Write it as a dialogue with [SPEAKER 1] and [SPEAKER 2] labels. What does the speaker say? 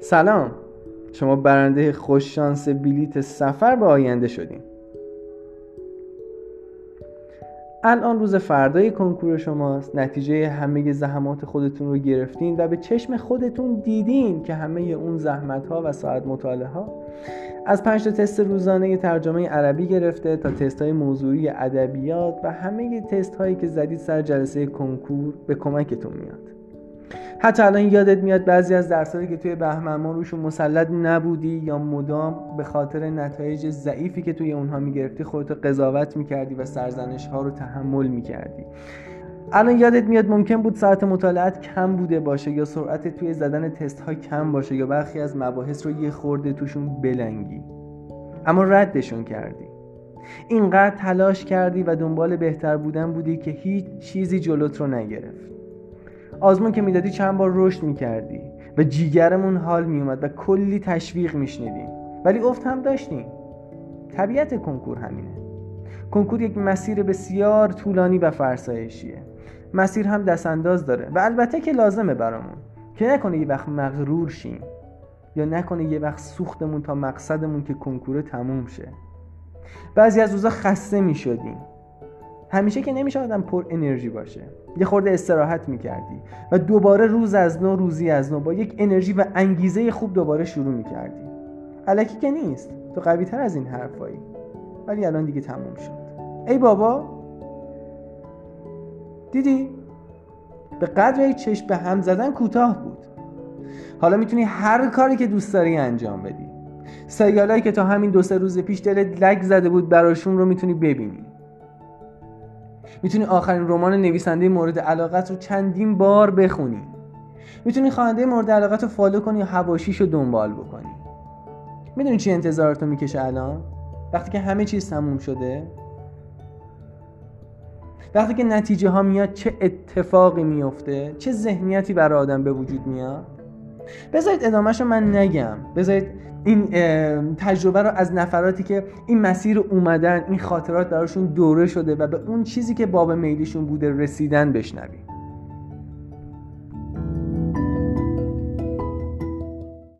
[SPEAKER 1] سلام. شما برنده خوششانس بلیت سفر به آینده شدین. الان روز فردای کنکور شماست. نتیجه همه زحمات خودتون رو گرفتین و به چشم خودتون دیدین که همه اون زحمت ها و ساعت مطالعه ها از پنج تست روزانه ترجمه عربی گرفته تا تست های موضوعی ادبیات و همه تست هایی که زدید سر جلسه کنکور به کمکتون میاد. حتی الان یادت میاد بعضی از درسایی که توی بهمن ما روشون مسلط نبودی یا مدام به خاطر نتایج ضعیفی که توی اونها می‌گرفتی خودتو قضاوت می‌کردی و سرزنش ها رو تحمل می‌کردی. الان یادت میاد ممکن بود ساعت مطالعت کم بوده باشه یا سرعت توی زدن تست ها کم باشه یا برخی از مباحث رو یه خورده توشون بلنگی. اما ردشون کردی. اینقدر تلاش کردی و دنبال بهتر بودن بودی که هیچ چیزی جلوت رو نگرفت. آزمون که می‌دادی چند بار رشد می‌کردی و جیگرمون حال میومد و کلی تشویق میشنیدیم. ولی افت هم داشتیم. طبیعت کنکور همینه. کنکور یک مسیر بسیار طولانی و فرسایشیه. مسیر هم دست انداز داره و البته که لازمه برامون. که نکنه یه وقت مغرور شیم یا نکنه یه وقت سوختمون تا مقصدمون که کنکور تموم شه. بعضی از روزا خسته می شدیم همیشه که نمیشه آدم پر انرژی باشه. یه خورده استراحت می‌کردی و دوباره روز از نو روزی از نو با یک انرژی و انگیزه خوب دوباره شروع می‌کردی. علکی که نیست. تو قوی تر از این حرفایی. ولی الان دیگه تموم شد. ای بابا! دیدی؟ به قدر چشم به هم زدن کوتاه بود. حالا می‌تونی هر کاری که دوست داری انجام بدی. سیالایی که تا همین دو سه روز پیش دلت لگ زده بود براشون رو می‌تونی ببینی. می‌تونی آخرین رمان نویسنده مورد علاقت رو چندین بار بخونی. می‌تونی خواننده مورد علاقت رو فالو کنی یا حواشیش رو دنبال بکنی. می‌دونی چی انتظارتو می‌کشه الان؟ وقتی که همه چیز تموم شده؟ وقتی که نتیجه ها میاد چه اتفاقی میفته چه ذهنیتی برای آدم به وجود میاد؟ بذارید ادامهش رو من نگم. بذارید این تجربه رو از نفراتی که این مسیر اومدن این خاطرات براشون دوره شده و به اون چیزی که باب میلیشون بوده رسیدن بشنویم.